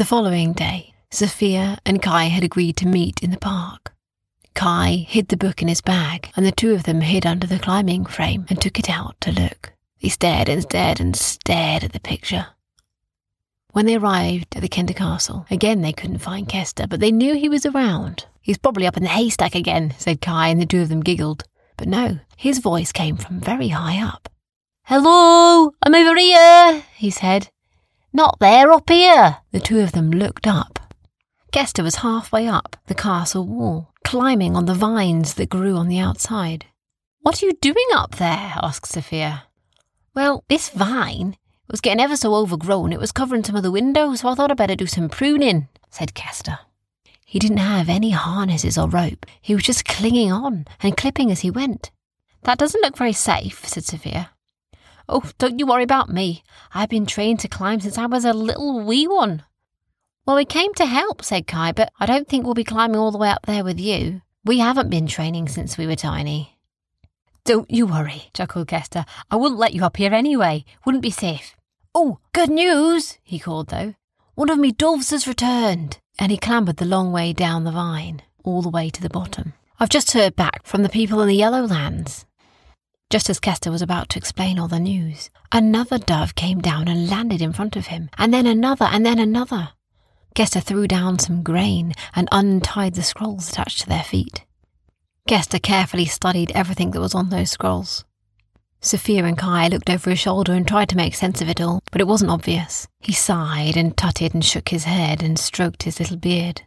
The following day, Sophia and Kai had agreed to meet in the park. Kai hid the book in his bag, and the two of them hid under the climbing frame and took it out to look. They stared and stared and stared at the picture. When they arrived at the Kinder Castle, again they couldn't find Kester, but they knew he was around. He's probably up in the haystack again, said Kai, and the two of them giggled. But no, his voice came from very high up. Hello, I'm over here, he said. Not there, up here. The two of them looked up. Kester was halfway up the castle wall, climbing on the vines that grew on the outside. What are you doing up there? asked Sophia. Well, this vine was getting ever so overgrown. It was covering some of the windows, so I thought I'd better do some pruning, said Kester. He didn't have any harnesses or rope. He was just clinging on and clipping as he went. That doesn't look very safe, said Sophia. Oh, don't you worry about me. I've been trained to climb since I was a little wee one. Well, we came to help, said Kai, but I don't think we'll be climbing all the way up there with you. We haven't been training since we were tiny. Don't you worry, chuckled Kester. I wouldn't let you up here anyway. Wouldn't be safe. Oh, good news, he called though. One of me doves has returned. And he clambered the long way down the vine, all the way to the bottom. I've just heard back from the people in the Yellow Lands. Just as Kester was about to explain all the news, another dove came down and landed in front of him, and then another, and then another. Kester threw down some grain and untied the scrolls attached to their feet. Kester carefully studied everything that was on those scrolls. Sophia and Kai looked over his shoulder and tried to make sense of it all, but it wasn't obvious. He sighed and tutted and shook his head and stroked his little beard.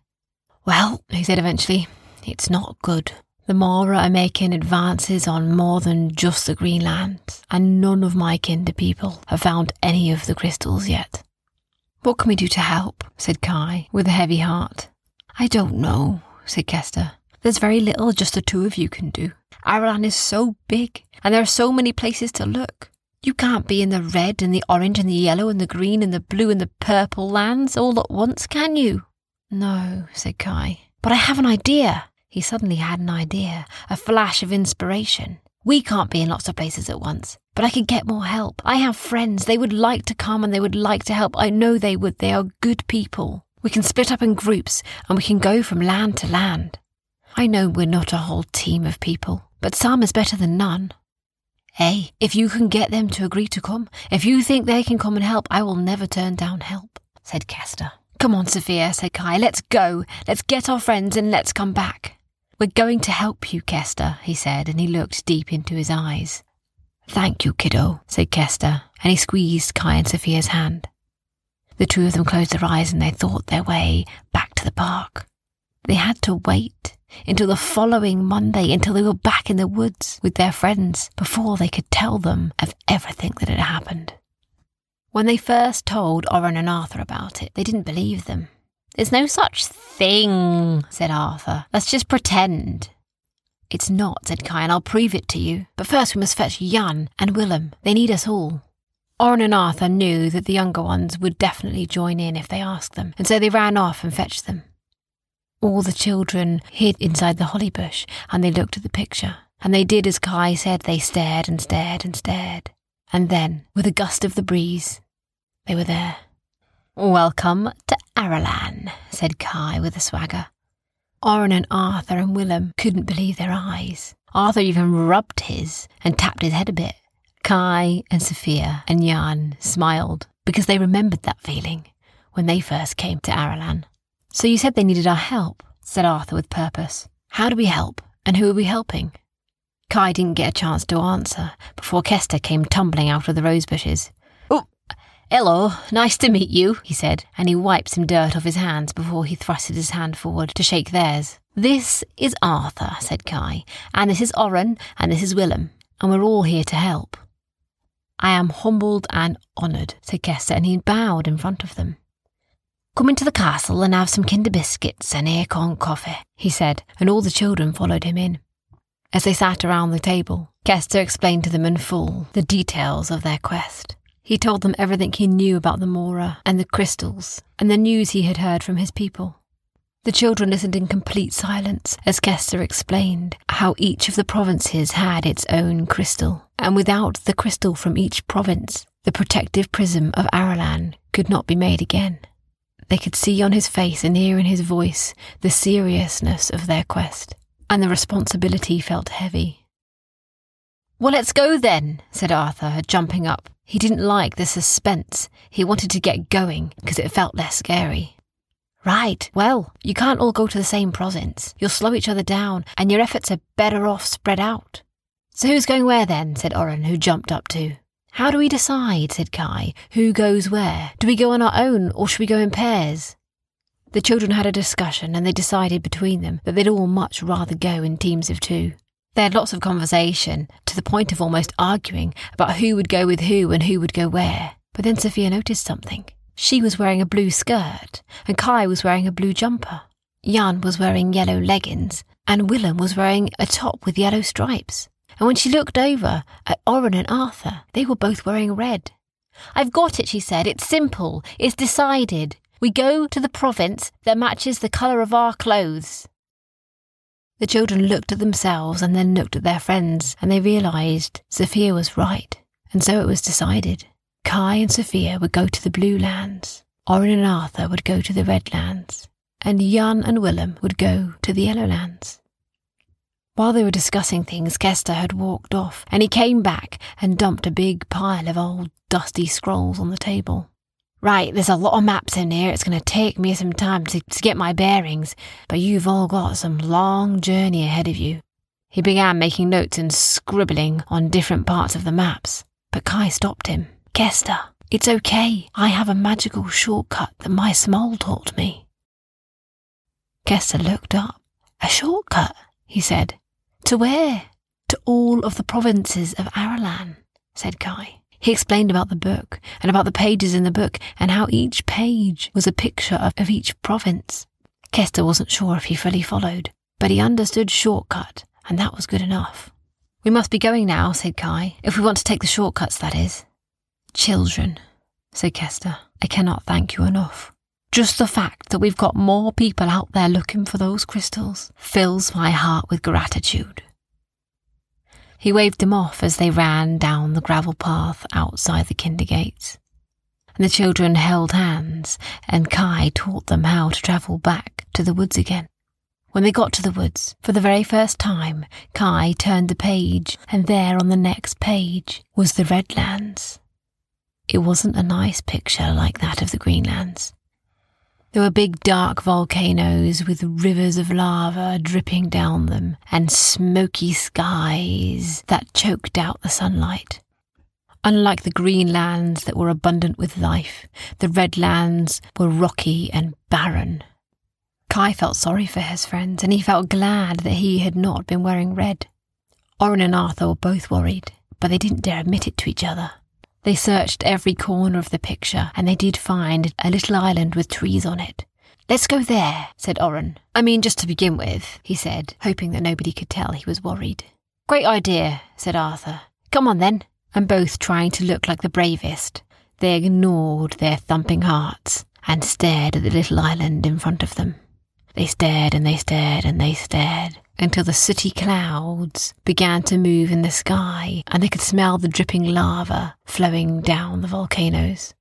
Well, he said eventually, it's not good. The Mora are making advances on more than just the Greenlands, and none of my kinder people have found any of the crystals yet. What can we do to help? said Kai, with a heavy heart. I don't know, said Kester. There's very little just the two of you can do. Arralan is so big, and there are so many places to look. You can't be in the red and the orange and the yellow and the green and the blue and the purple lands all at once, can you? No, said Kai. But I have an idea. He suddenly had an idea, a flash of inspiration. We can't be in lots of places at once, but I could get more help. I have friends. They would like to come and they would like to help. I know they would. They are good people. We can split up in groups and we can go from land to land. I know we're not a whole team of people, but some is better than none. Hey, if you can get them to agree to come, if you think they can come and help, I will never turn down help, said Kester. Come on, Sophia, said Kai. Let's go. Let's get our friends and let's come back. We're going to help you, Kester, he said, and he looked deep into his eyes. Thank you, kiddo, said Kester, and he squeezed Kai and Sophia's hand. The two of them closed their eyes and they thought their way back to the park. They had to wait until the following Monday, until they were back in the woods with their friends, before they could tell them of everything that had happened. When they first told Oren and Arthur about it, they didn't believe them. There's no such thing, said Arthur. Let's just pretend. It's not, said Kai, and I'll prove it to you. But first we must fetch Jan and Willem. They need us all. Oren and Arthur knew that the younger ones would definitely join in if they asked them, and so they ran off and fetched them. All the children hid inside the holly bush, and they looked at the picture, and they did as Kai said. They stared and stared and stared. And then, with a gust of the breeze, they were there. Welcome to Arralan, said Kai with a swagger. Oren and Arthur and Willem couldn't believe their eyes. Arthur even rubbed his and tapped his head a bit. Kai and Sophia and Jan smiled because they remembered that feeling when they first came to Arralan. So you said they needed our help, said Arthur with purpose. How do we help, and who are we helping? Kai didn't get a chance to answer before Kester came tumbling out of the rose bushes. Hello, nice to meet you, he said, and he wiped some dirt off his hands before he thrusted his hand forward to shake theirs. This is Arthur, said Kai, and this is Oren, and this is Willem, and we're all here to help. I am humbled and honoured, said Kester, and he bowed in front of them. Come into the castle and have some kinder biscuits and acorn coffee, he said, and all the children followed him in. As they sat around the table, Kester explained to them in full the details of their quest. He told them everything he knew about the Mora and the crystals and the news he had heard from his people. The children listened in complete silence as Kester explained how each of the provinces had its own crystal, and without the crystal from each province, the protective prism of Arralan could not be made again. They could see on his face and hear in his voice the seriousness of their quest, and the responsibility felt heavy. Well, let's go then, said Arthur, jumping up. He didn't like the suspense. He wanted to get going because it felt less scary. Right, well, you can't all go to the same province. You'll slow each other down, and your efforts are better off spread out. So who's going where then? said Oren, who jumped up too. How do we decide, said Kai, who goes where? Do we go on our own, or should we go in pairs? The children had a discussion, and they decided between them that they'd all much rather go in teams of two. They had lots of conversation, to the point of almost arguing about who would go with who and who would go where. But then Sophia noticed something. She was wearing a blue skirt, and Kai was wearing a blue jumper. Jan was wearing yellow leggings, and Willem was wearing a top with yellow stripes and when she looked over at Oren and Arthur, they were both wearing red. I've got it, she said. It's simple. It's decided. We go to the province that matches the colour of our clothes. The children looked at themselves and then looked at their friends, and they realised Sophia was right, and so it was decided. Kai and Sophia would go to the Blue Lands, Oren and Arthur would go to the Red Lands, and Jan and Willem would go to the Yellow Lands. While they were discussing things, Kester had walked off, and he came back and dumped a big pile of old dusty scrolls on the table. Right, there's a lot of maps in here. It's going to take me some time to, to get my bearings, but you've all got some long journey ahead of you. He began making notes and scribbling on different parts of the maps, but Kai stopped him. Kester, it's okay. I have a magical shortcut that my small taught me. Kester looked up. A shortcut, he said. To where? To all of the provinces of Arralan, said Kai. He explained about the book and about the pages in the book and how each page was a picture of, of each province. Kester wasn't sure if he fully followed, but he understood shortcut, and that was good enough. We must be going now, said Kai, if we want to take the shortcuts, that is. Children, said Kester, I cannot thank you enough. Just the fact that we've got more people out there looking for those crystals fills my heart with gratitude. He waved them off as they ran down the gravel path outside the kinder gates. And the children held hands, and Kai taught them how to travel back to the woods again. When they got to the woods, for the very first time, Kai turned the page, and there on the next page was the Redlands. It wasn't a nice picture like that of the Greenlands. There were big dark volcanoes with rivers of lava dripping down them and smoky skies that choked out the sunlight. Unlike the green lands that were abundant with life, the red lands were rocky and barren. Kai felt sorry for his friends, and he felt glad that he had not been wearing red. Oren and Arthur were both worried, but they didn't dare admit it to each other. They searched every corner of the picture, and they did find a little island with trees on it. Let's go there, said Oren. I mean, just to begin with, he said, hoping that nobody could tell he was worried. Great idea, said Arthur. Come on then. And both trying to look like the bravest, they ignored their thumping hearts and stared at the little island in front of them. They stared and they stared and they stared until the sooty clouds began to move in the sky and they could smell the dripping lava flowing down the volcanoes.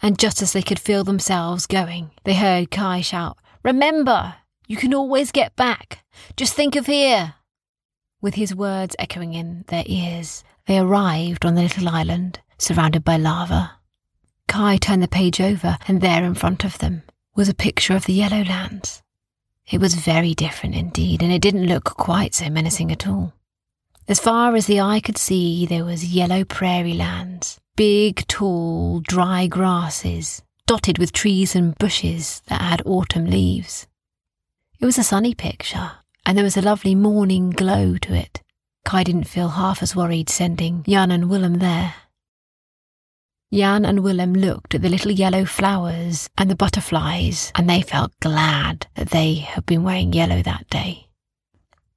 And just as they could feel themselves going, they heard Kai shout, Remember, you can always get back. Just think of here. With his words echoing in their ears, they arrived on the little island, surrounded by lava. Kai turned the page over, and there in front of them was a picture of the Yellow Lands. It was very different indeed, and it didn't look quite so menacing at all. As far as the eye could see, there was yellow prairie lands, big, tall, dry grasses, dotted with trees and bushes that had autumn leaves. It was a sunny picture, and there was a lovely morning glow to it. Kai didn't feel half as worried sending Jan and Willem there. Jan and Willem looked at the little yellow flowers and the butterflies, and they felt glad that they had been wearing yellow that day.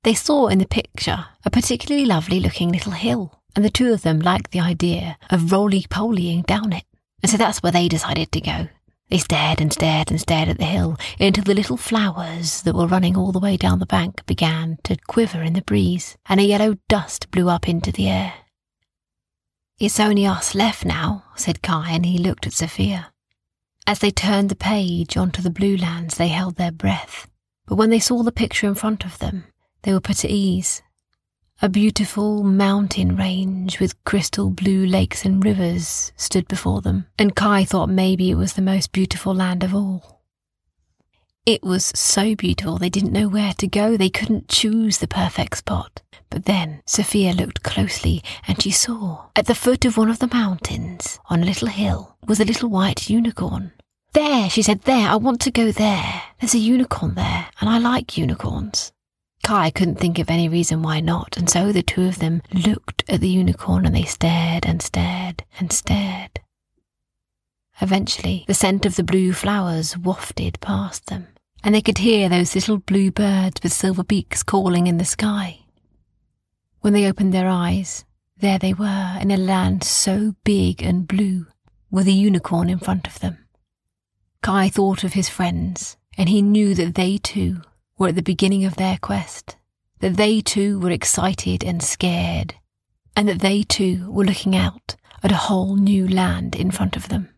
They saw in the picture a particularly lovely looking little hill, and the two of them liked the idea of roly polying down it, and so that's where they decided to go. They stared and stared and stared at the hill until the little flowers that were running all the way down the bank began to quiver in the breeze, and a yellow dust blew up into the air. It's only us left now, said Kai, and he looked at Sophia. As they turned the page onto the blue lands, they held their breath. But when they saw the picture in front of them, they were put at ease. A beautiful mountain range with crystal blue lakes and rivers stood before them, and Kai thought maybe it was the most beautiful land of all. It was so beautiful they didn't know where to go, they couldn't choose the perfect spot. But then Sophia looked closely and she saw, at the foot of one of the mountains, on a little hill, was a little white unicorn. There, she said, there, I want to go there. There's a unicorn there, and I like unicorns. Kai couldn't think of any reason why not, and so the two of them looked at the unicorn and they stared and stared and stared. Eventually, the scent of the blue flowers wafted past them, and they could hear those little blue birds with silver beaks calling in the sky. When they opened their eyes, there they were in a land so big and blue, with a unicorn in front of them. Kai thought of his friends, and he knew that they too were at the beginning of their quest, that they too were excited and scared, and that they too were looking out at a whole new land in front of them.